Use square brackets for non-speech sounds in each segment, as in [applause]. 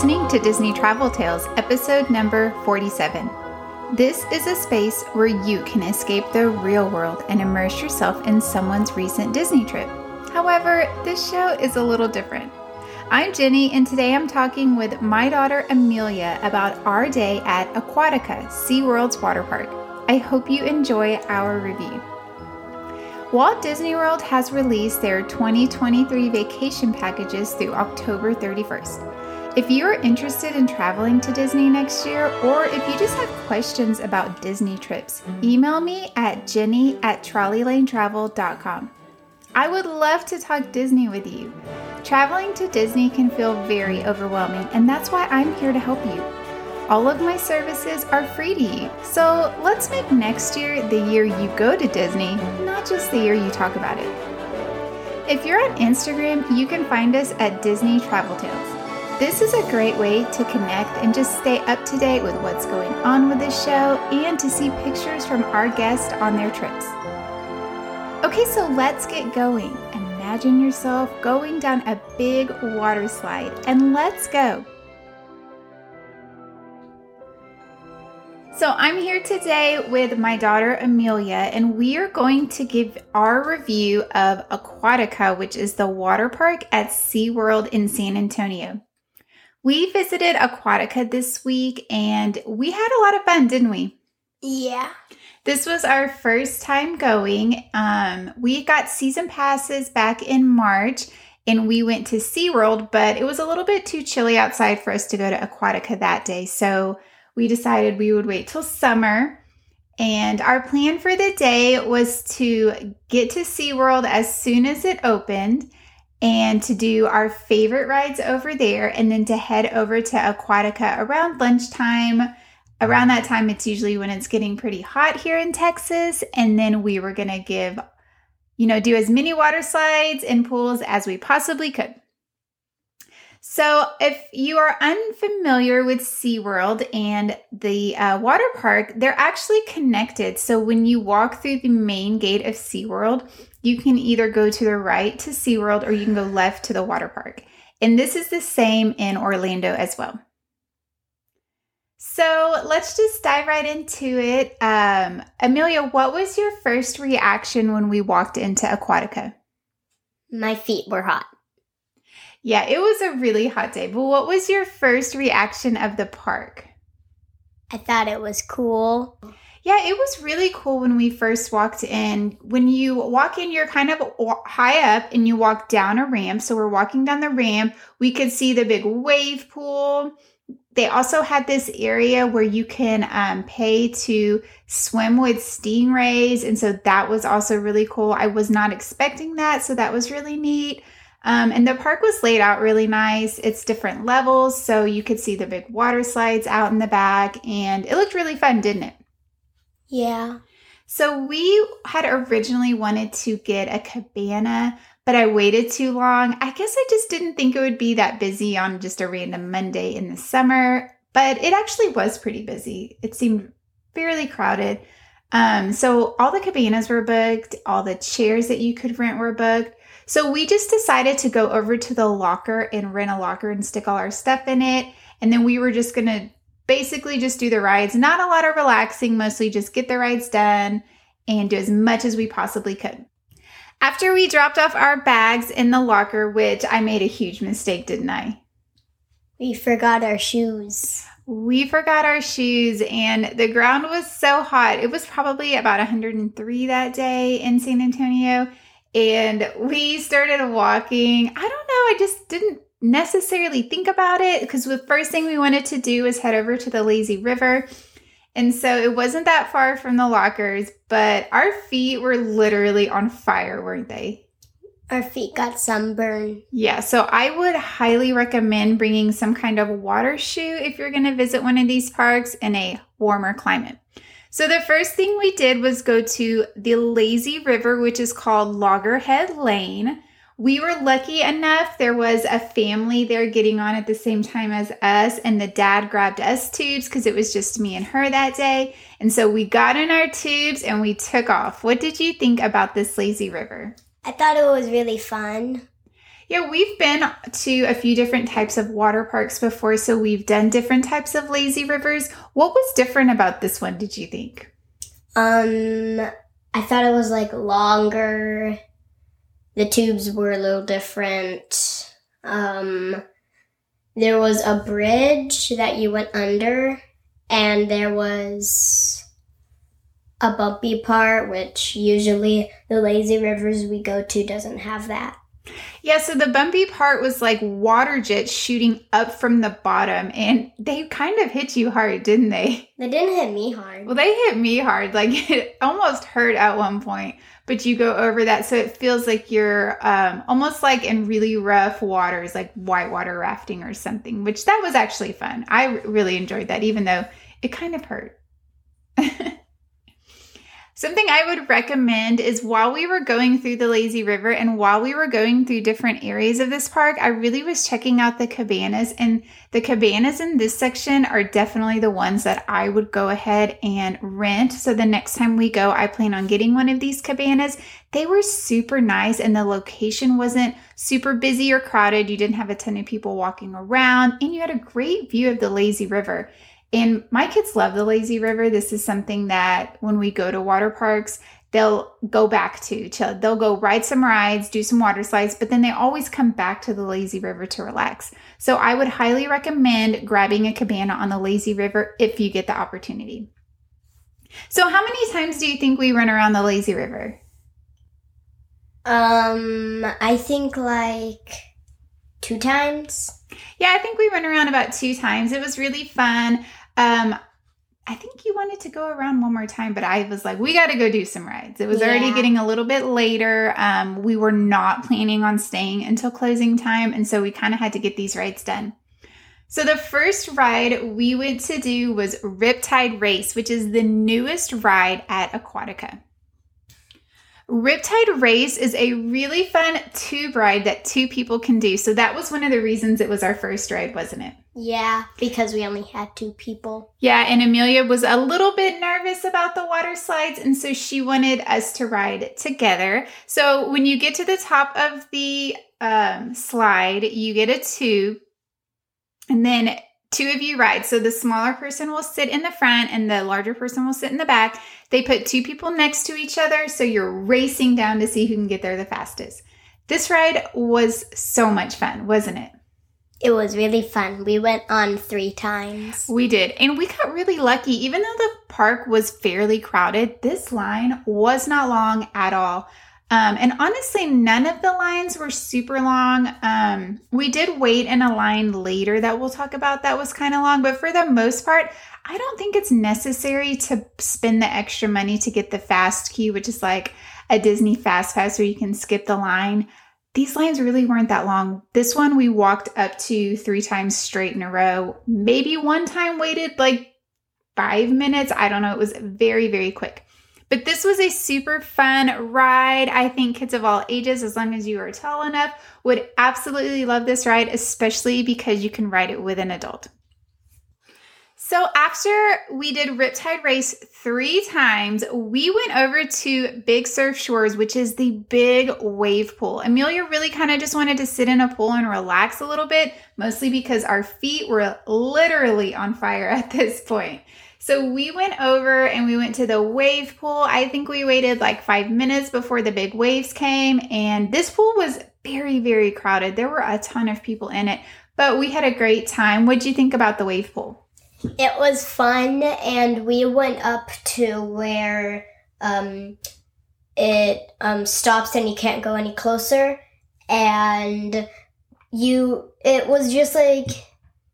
Listening to Disney Travel Tales, episode number 47. This is a space where you can escape the real world and immerse yourself in someone's recent Disney trip. However, this show is a little different. I'm Jenny, and today I'm talking with my daughter Amelia about our day at Aquatica, SeaWorld's water park. I hope you enjoy our review. Walt Disney World has released their 2023 vacation packages through October 31st. If you are interested in traveling to Disney next year, or if you just have questions about Disney trips, email me at jenny at trolleylanetravel.com. I would love to talk Disney with you. Traveling to Disney can feel very overwhelming, and that's why I'm here to help you. All of my services are free to you. So let's make next year the year you go to Disney, not just the year you talk about it. If you're on Instagram, you can find us at Disney Travel Tales. This is a great way to connect and just stay up to date with what's going on with the show and to see pictures from our guests on their trips. Okay, so let's get going. Imagine yourself going down a big water slide and let's go. So, I'm here today with my daughter Amelia, and we are going to give our review of Aquatica, which is the water park at SeaWorld in San Antonio. We visited Aquatica this week and we had a lot of fun, didn't we? Yeah. This was our first time going. Um, we got season passes back in March and we went to SeaWorld, but it was a little bit too chilly outside for us to go to Aquatica that day. So, we decided we would wait till summer. And our plan for the day was to get to SeaWorld as soon as it opened and to do our favorite rides over there and then to head over to Aquatica around lunchtime. Around that time, it's usually when it's getting pretty hot here in Texas. And then we were going to give, you know, do as many water slides and pools as we possibly could. So, if you are unfamiliar with SeaWorld and the uh, water park, they're actually connected. So, when you walk through the main gate of SeaWorld, you can either go to the right to SeaWorld or you can go left to the water park. And this is the same in Orlando as well. So let's just dive right into it. Um, Amelia, what was your first reaction when we walked into Aquatica? My feet were hot. Yeah, it was a really hot day. But what was your first reaction of the park? I thought it was cool. Yeah, it was really cool when we first walked in. When you walk in, you're kind of high up and you walk down a ramp. So we're walking down the ramp. We could see the big wave pool. They also had this area where you can um, pay to swim with stingrays. And so that was also really cool. I was not expecting that. So that was really neat. Um, and the park was laid out really nice. It's different levels, so you could see the big water slides out in the back, and it looked really fun, didn't it? Yeah. So we had originally wanted to get a cabana, but I waited too long. I guess I just didn't think it would be that busy on just a random Monday in the summer, but it actually was pretty busy. It seemed fairly crowded. Um, so all the cabanas were booked, all the chairs that you could rent were booked. So we just decided to go over to the locker and rent a locker and stick all our stuff in it. And then we were just going to basically just do the rides. Not a lot of relaxing, mostly just get the rides done and do as much as we possibly could. After we dropped off our bags in the locker, which I made a huge mistake, didn't I? We forgot our shoes. We forgot our shoes, and the ground was so hot. It was probably about 103 that day in San Antonio and we started walking. I don't know, I just didn't necessarily think about it because the first thing we wanted to do was head over to the lazy river. And so it wasn't that far from the lockers, but our feet were literally on fire, weren't they? Our feet got sunburned. Yeah, so I would highly recommend bringing some kind of water shoe if you're going to visit one of these parks in a warmer climate. So the first thing we did was go to the lazy river, which is called Loggerhead Lane. We were lucky enough, there was a family there getting on at the same time as us, and the dad grabbed us tubes because it was just me and her that day. And so we got in our tubes and we took off. What did you think about this lazy river? I thought it was really fun. Yeah, we've been to a few different types of water parks before, so we've done different types of lazy rivers. What was different about this one, did you think? Um, I thought it was like longer. The tubes were a little different. Um, there was a bridge that you went under, and there was a bumpy part, which usually the lazy rivers we go to doesn't have that. Yeah, so the bumpy part was like water jets shooting up from the bottom, and they kind of hit you hard, didn't they? They didn't hit me hard. Well, they hit me hard. Like [laughs] it almost hurt at one point, but you go over that, so it feels like you're um, almost like in really rough waters, like whitewater rafting or something, which that was actually fun. I really enjoyed that, even though it kind of hurt. [laughs] Something I would recommend is while we were going through the lazy river and while we were going through different areas of this park, I really was checking out the cabanas. And the cabanas in this section are definitely the ones that I would go ahead and rent. So the next time we go, I plan on getting one of these cabanas. They were super nice and the location wasn't super busy or crowded. You didn't have a ton of people walking around and you had a great view of the lazy river. And my kids love the lazy river. This is something that when we go to water parks, they'll go back to. they'll go ride some rides, do some water slides, but then they always come back to the lazy river to relax. So I would highly recommend grabbing a cabana on the lazy river if you get the opportunity. So how many times do you think we run around the lazy river? Um, I think like two times. Yeah, I think we went around about two times. It was really fun. Um, I think you wanted to go around one more time, but I was like, we got to go do some rides. It was yeah. already getting a little bit later. Um, we were not planning on staying until closing time, and so we kind of had to get these rides done. So the first ride we went to do was Riptide Race, which is the newest ride at Aquatica. Riptide Race is a really fun tube ride that two people can do. So that was one of the reasons it was our first ride, wasn't it? Yeah, because we only had two people. Yeah, and Amelia was a little bit nervous about the water slides, and so she wanted us to ride together. So when you get to the top of the um, slide, you get a tube, and then two of you ride. So the smaller person will sit in the front and the larger person will sit in the back. They put two people next to each other. So you're racing down to see who can get there the fastest. This ride was so much fun, wasn't it? It was really fun. We went on three times. We did. And we got really lucky. Even though the park was fairly crowded, this line was not long at all. Um, and honestly, none of the lines were super long. Um, we did wait in a line later that we'll talk about that was kind of long, but for the most part, I don't think it's necessary to spend the extra money to get the fast queue, which is like a Disney fast pass where you can skip the line. These lines really weren't that long. This one we walked up to three times straight in a row. Maybe one time waited like five minutes. I don't know. It was very, very quick. But this was a super fun ride. I think kids of all ages, as long as you are tall enough, would absolutely love this ride, especially because you can ride it with an adult. So after we did Riptide Race three times, we went over to Big Surf Shores, which is the big wave pool. Amelia really kind of just wanted to sit in a pool and relax a little bit, mostly because our feet were literally on fire [laughs] at this point. So we went over and we went to the wave pool. I think we waited like five minutes before the big waves came. And this pool was very, very crowded. There were a ton of people in it, but we had a great time. What'd you think about the wave pool? It was fun, and we went up to where um, it um, stops and you can't go any closer. And you, it was just like,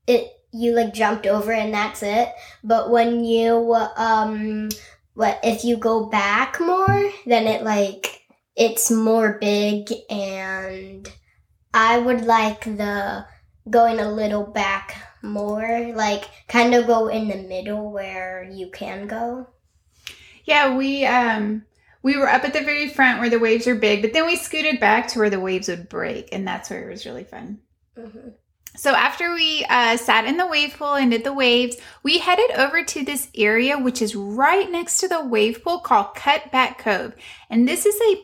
it you like jumped over and that's it. But when you um what if you go back more, then it like it's more big and I would like the going a little back more, like kind of go in the middle where you can go. Yeah, we um we were up at the very front where the waves are big, but then we scooted back to where the waves would break, and that's where it was really fun. Mm-hmm. So after we uh, sat in the wave pool and did the waves, we headed over to this area, which is right next to the wave pool called Cutback Cove. And this is a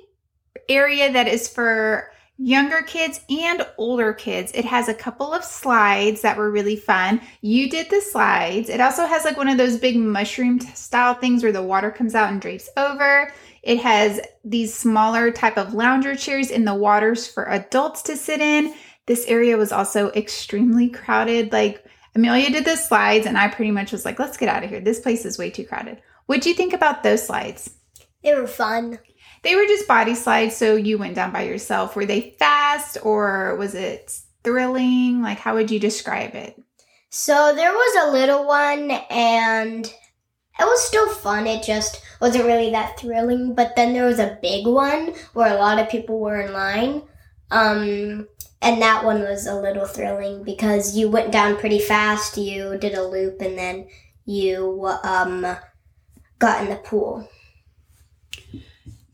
area that is for younger kids and older kids. It has a couple of slides that were really fun. You did the slides. It also has like one of those big mushroom style things where the water comes out and drapes over. It has these smaller type of lounger chairs in the waters for adults to sit in. This area was also extremely crowded. Like Amelia did the slides and I pretty much was like, let's get out of here. This place is way too crowded. What'd you think about those slides? They were fun. They were just body slides, so you went down by yourself. Were they fast or was it thrilling? Like, how would you describe it? So there was a little one and it was still fun. It just wasn't really that thrilling. But then there was a big one where a lot of people were in line. Um, and that one was a little thrilling because you went down pretty fast. You did a loop and then you um, got in the pool.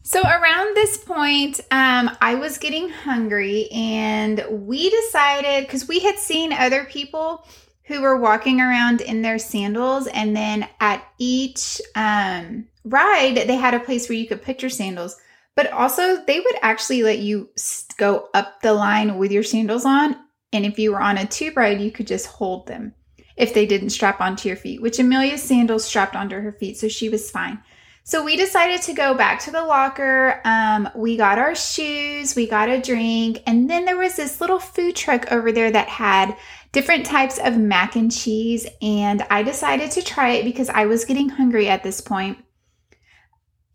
So around this point, um, I was getting hungry, and we decided because we had seen other people who were walking around in their sandals, and then at each um, ride, they had a place where you could put your sandals. But also, they would actually let you go up the line with your sandals on, and if you were on a tube ride, you could just hold them if they didn't strap onto your feet. Which Amelia's sandals strapped onto her feet, so she was fine. So we decided to go back to the locker. Um, we got our shoes, we got a drink, and then there was this little food truck over there that had different types of mac and cheese. And I decided to try it because I was getting hungry at this point.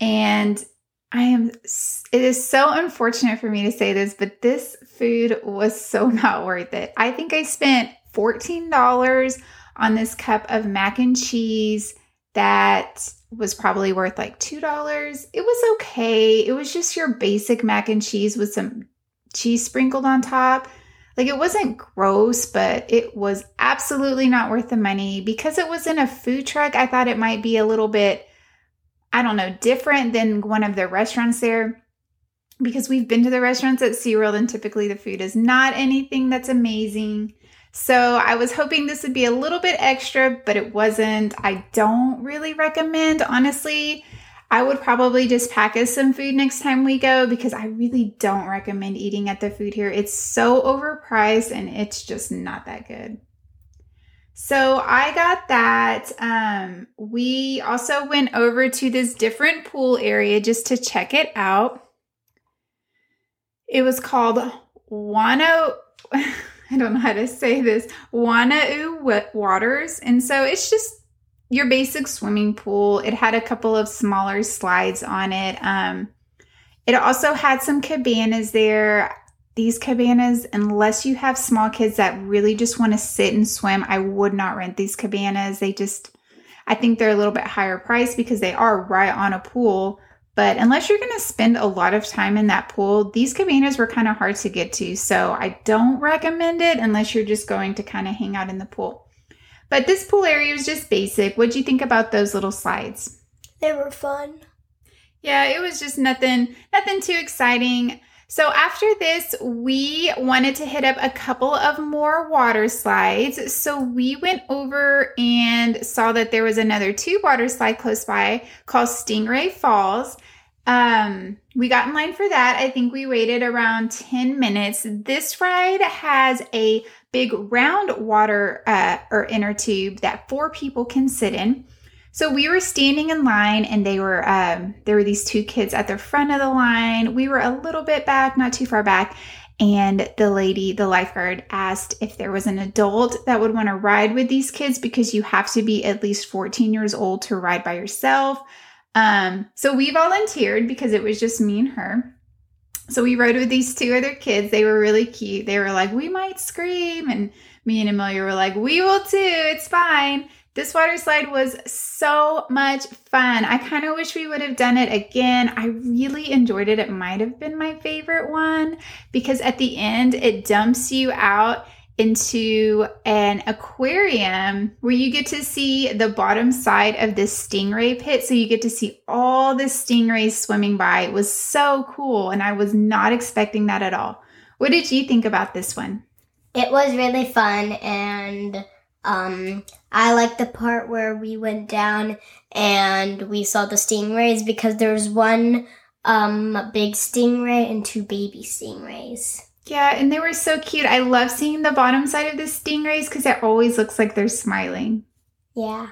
And I am, it is so unfortunate for me to say this, but this food was so [laughs] not worth it. I think I spent $14 on this cup of mac and cheese that was probably worth like $2. It was okay. It was just your basic mac and cheese with some cheese sprinkled on top. Like it wasn't gross, but it was absolutely not worth the money. Because it was in a food truck, I thought it might be a little bit, I don't know, different than one of the restaurants there. Because we've been to the restaurants at SeaWorld and typically the food is not anything that's amazing. So I was hoping this would be a little bit extra, but it wasn't. I don't really recommend, honestly. I would probably just pack us some food next time we go because I really don't recommend eating at the food here. It's so overpriced and it's just not that good. So I got that. Um, we also went over to this different pool area just to check it out. It was called Wano. [laughs] I don't know how to say this, Wanau Waters. And so it's just your basic swimming pool. It had a couple of smaller slides on it. Um, it also had some cabanas there. These cabanas, unless you have small kids that really just want to sit and swim, I would not rent these cabanas. They just, I think they're a little bit higher price because they are right on a pool. But unless you're going to spend a lot of time in that pool, these cabanas were kind of hard to get to. So I don't recommend it unless you're just going to kind of hang out in the pool. But this pool area was just basic. What do you think about those little slides? They were fun. Yeah, it was just nothing nothing too exciting. So after this, we wanted to hit up a couple of more water slides. So we went over and saw that there was another two water slide close by called Stingray Falls. Um, we got in line for that. I think we waited around 10 minutes. This ride has a big round water uh, or inner tube that four people can sit in. So we were standing in line, and they were um, there were these two kids at the front of the line. We were a little bit back, not too far back, and the lady, the lifeguard, asked if there was an adult that would want to ride with these kids because you have to be at least 14 years old to ride by yourself. Um, so we volunteered because it was just me and her. So we rode with these two other kids. They were really cute. They were like, "We might scream," and me and Amelia were like, "We will too. It's fine." This water slide was so much fun. I kind of wish we would have done it again. I really enjoyed it. It might have been my favorite one because at the end, it dumps you out into an aquarium where you get to see the bottom side of this stingray pit. So you get to see all the stingrays swimming by. It was so cool. And I was not expecting that at all. What did you think about this one? It was really fun and um, I like the part where we went down and we saw the stingrays because there was one um big stingray and two baby stingrays. Yeah, and they were so cute. I love seeing the bottom side of the stingrays because it always looks like they're smiling. Yeah.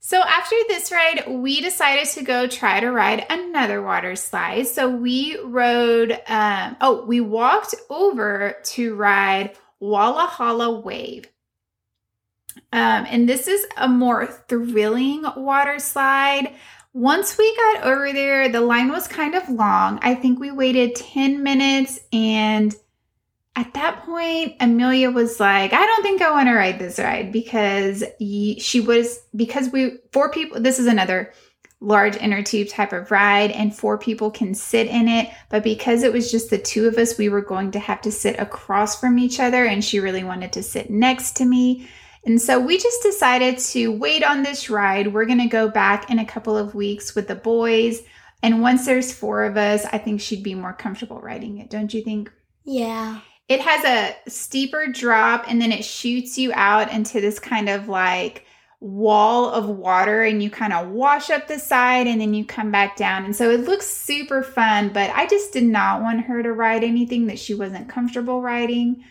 So after this ride, we decided to go try to ride another water slide. So we rode, um, oh, we walked over to ride Walhalla Wave. Um, and this is a more thrilling water slide. Once we got over there, the line was kind of long. I think we waited 10 minutes and at that point, Amelia was like, I don't think I want to ride this ride because she was, because we, four people, this is another large inner tube type of ride, and four people can sit in it. But because it was just the two of us, we were going to have to sit across from each other, and she really wanted to sit next to me. And so we just decided to wait on this ride. We're going to go back in a couple of weeks with the boys. And once there's four of us, I think she'd be more comfortable riding it, don't you think? Yeah. It has a steeper drop and then it shoots you out into this kind of like wall of water and you kind of wash up the side and then you come back down. And so it looks super fun, but I just did not want her to ride anything that she wasn't comfortable riding.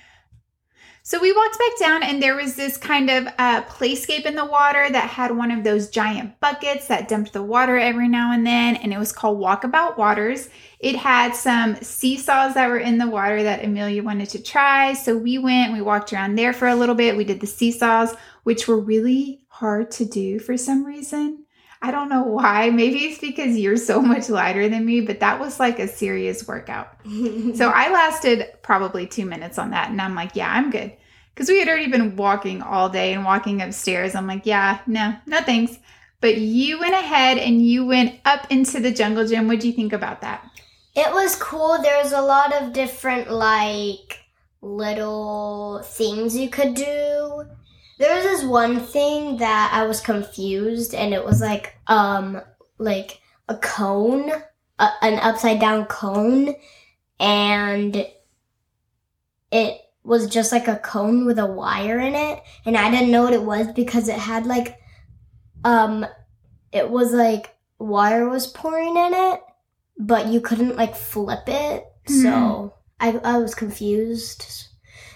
So we walked back down, and there was this kind of uh, playscape in the water that had one of those giant buckets that dumped the water every now and then, and it was called Walkabout Waters. It had some seesaws that were in the water that Amelia wanted to try. So we went, we walked around there for a little bit. We did the seesaws, which were really hard to do for some reason. I don't know why. [laughs] Maybe it's because you're so much lighter than me, but that was like a serious workout. [laughs] so I lasted probably two minutes on that. And I'm like, yeah, I'm good because we had already been walking all day and walking upstairs. I'm like, yeah, no, no thanks. But you went ahead and you went up into the jungle gym. What do you think about that? It was cool. There's a lot of different like little things you could do. There was this one thing that I was confused and it was like um like a cone, a, an upside down cone and it was just like a cone with a wire in it and I didn't know what it was because it had like um it was like water was pouring in it but you couldn't like flip it mm-hmm. so I, I was confused.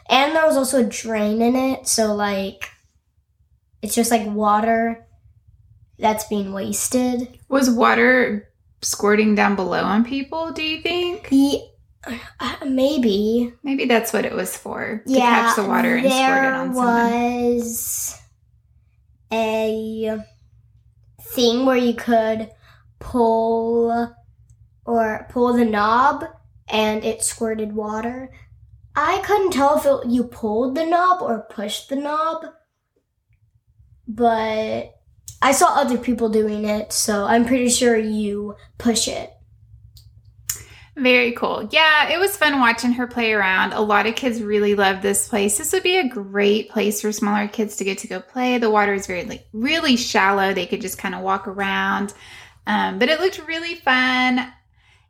And there was also a drain in it so like it's just like water that's being wasted. Was water squirting down below on people do you think? Yeah uh, maybe. Maybe that's what it was for. To yeah, catch the water and squirt it on someone. was a thing where you could pull or pull the knob and it squirted water. I couldn't tell if it, you pulled the knob or pushed the knob, but I saw other people doing it, so I'm pretty sure you push it. Very cool. Yeah, it was fun watching her play around. A lot of kids really love this place. This would be a great place for smaller kids to get to go play. The water is very like really shallow. They could just kind of walk around. Um, but it looked really fun.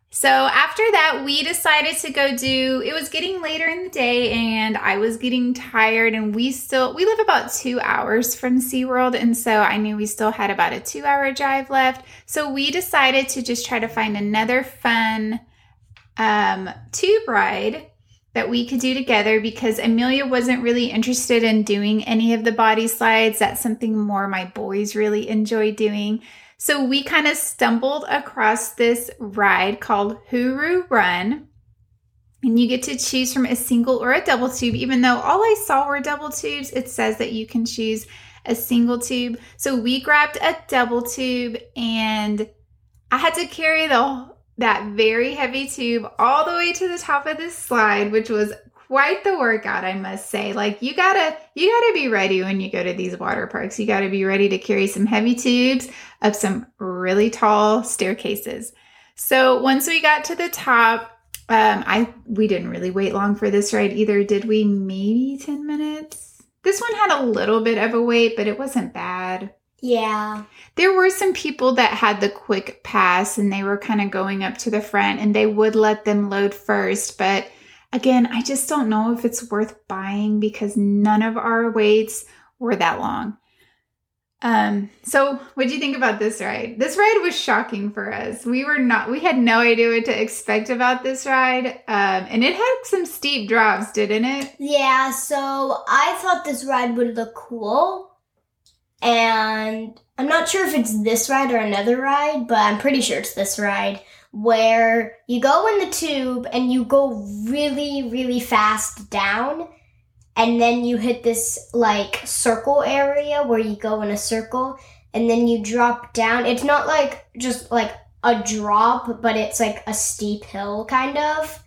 So after that, we decided to go do. It was getting later in the day, and I was getting tired. And we still we live about two hours from SeaWorld, and so I knew we still had about a two-hour drive left. So we decided to just try to find another fun um, tube ride that we could do together because Amelia wasn't really interested in doing any of the body slides. That's something more my boys really enjoy doing. So we kind of stumbled across this ride called Hooroo Run. And you get to choose from a single or a double tube. Even though all I saw were double tubes, it says that you can choose a single tube. So we grabbed a double tube and I had to carry the that very heavy tube all the way to the top of this slide, which was quite the workout, I must say. Like you gotta you gotta be ready when you go to these water parks. You gotta be ready to carry some heavy tubes up some really tall staircases. So once we got to the top, um, I we didn't really wait long for this ride either, did we? Maybe 10 minutes. This one had a little bit of a wait, but it wasn't bad. Yeah. There were some people that had the quick pass and they were kind of going up to the front and they would let them load first. But again, I just don't know if it's worth buying because none of our waits were that long. Um, so what do you think about this ride? This ride was shocking for us. We were not we had no idea what to expect about this ride. Um, and it had some steep drops, didn't it? Yeah, so I thought this ride would look cool. And I'm not sure if it's this ride or another ride, but I'm pretty sure it's this ride where you go in the tube and you go really, really fast down. And then you hit this like circle area where you go in a circle and then you drop down. It's not like just like a drop, but it's like a steep hill kind of.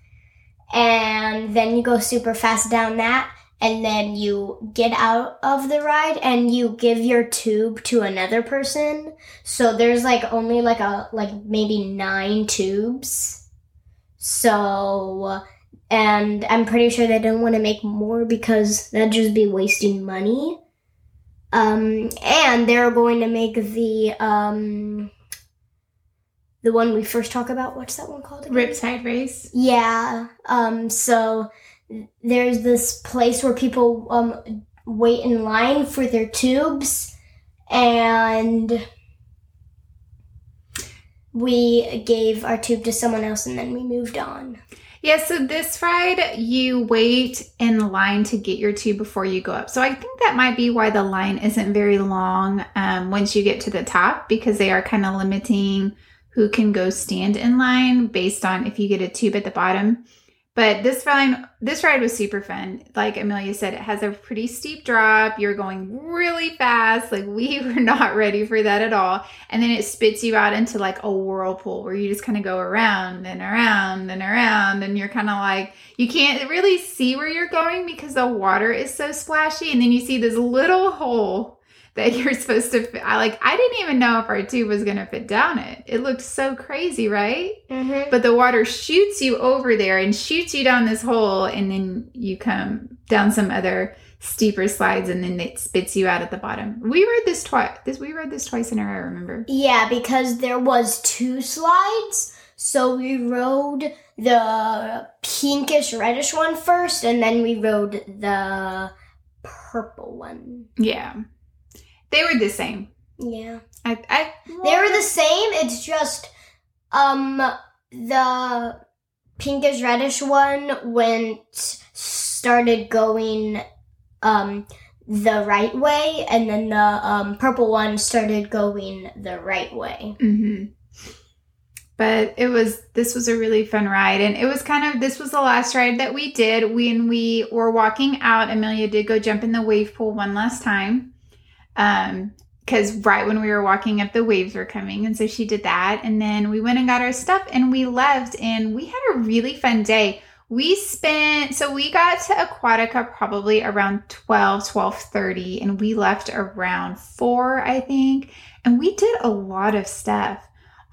And then you go super fast down that and then you get out of the ride and you give your tube to another person. So there's like only like a like maybe 9 tubes. So and I'm pretty sure they don't want to make more because that'd just be wasting money. Um and they're going to make the um the one we first talk about. What's that one called? Again? Riptide race. Yeah. Um. So there's this place where people um wait in line for their tubes, and we gave our tube to someone else, and then we moved on. Yeah, so this ride, you wait in line to get your tube before you go up. So I think that might be why the line isn't very long um, once you get to the top because they are kind of limiting who can go stand in line based on if you get a tube at the bottom. But this ride, this ride was super fun. Like Amelia said, it has a pretty steep drop. You're going really fast. Like we [laughs] were not ready for that at all. And then it spits you out into like a whirlpool where you just kind of go around and around and around. And you're kind of like, you can't really see where you're going because the water is so splashy. And then you see this little hole that you're supposed to fit. I like I didn't even know if our tube was going to fit down it. It looked so crazy, right? Mm-hmm. But the water shoots you over there and shoots you down this hole and then you come down some other steeper slides and then it spits you out at the bottom. We rode this twice. This we rode this twice in a row, remember? Yeah, because there was two slides. So we rode the pinkish reddish one first and then we rode the purple one. Yeah. They were the same. Yeah. I, I They were the same. It's just um the pinkish reddish one went started going um the right way and then the um purple one started going the right way. hmm But it was this was a really fun ride, and it was kind of this was the last ride that we did when we were walking out. Amelia did go jump in the wave pool one last time, um, because right when we were walking up, the waves were coming, and so she did that, and then we went and got our stuff, and we left, and we had a really fun day. We spent so we got to Aquatica probably around 12, 12:30 and we left around 4, I think. And we did a lot of stuff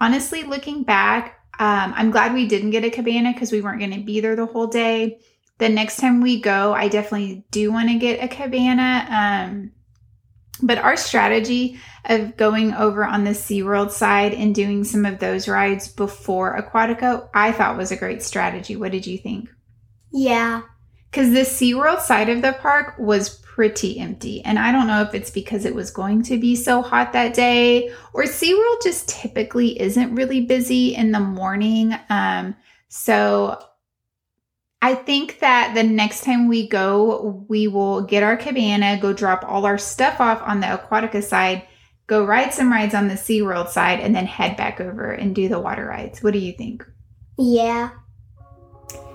honestly, looking back, um, I'm glad we didn't get a cabana because we weren't going to be there the whole day. The next time we go, I definitely do want to get a cabana. Um, but our strategy of going over on the SeaWorld side and doing some of those rides before Aquatica, I thought was a great strategy. What did you think? Yeah. Because the SeaWorld side of the park was pretty empty. And I don't know if it's because it was going to be so hot that day or SeaWorld just typically isn't really busy in the morning. Um, so I think that the next time we go, we will get our cabana, go drop all our stuff off on the Aquatica side, go ride some rides on the SeaWorld side, and then head back over and do the water rides. What do you think? Yeah.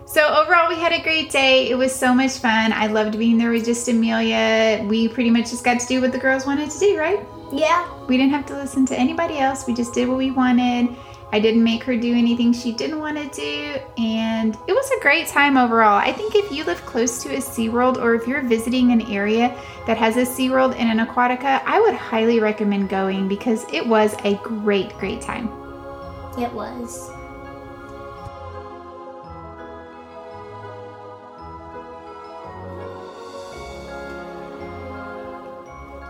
So overall, we had a great day. It was so much fun. I loved being there with just Amelia. We pretty much just got to do what the girls wanted to do, right? Yeah. We didn't have to listen to anybody else. We just did what we wanted. I didn't make her do anything she didn't want to do, and it was a great time overall. I think if you live close to a SeaWorld or if you're visiting an area that has a SeaWorld and an Aquatica, I would highly recommend going because it was a great, great time. It was.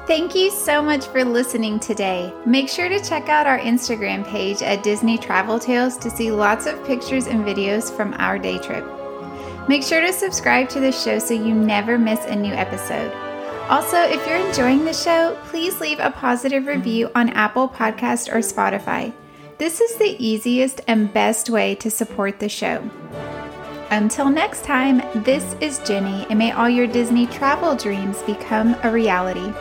Thank you so much for listening today. Make sure to check out our Instagram page at Disney Travel Tales to see lots of pictures and videos from our day trip. Make sure to subscribe to the show so you never miss a new episode. Also, if you're enjoying the show, please leave a positive review on Apple Podcast or Spotify. This is the easiest and best way to support the show. Until next time, this is Jenny, and may all your Disney travel dreams become a reality.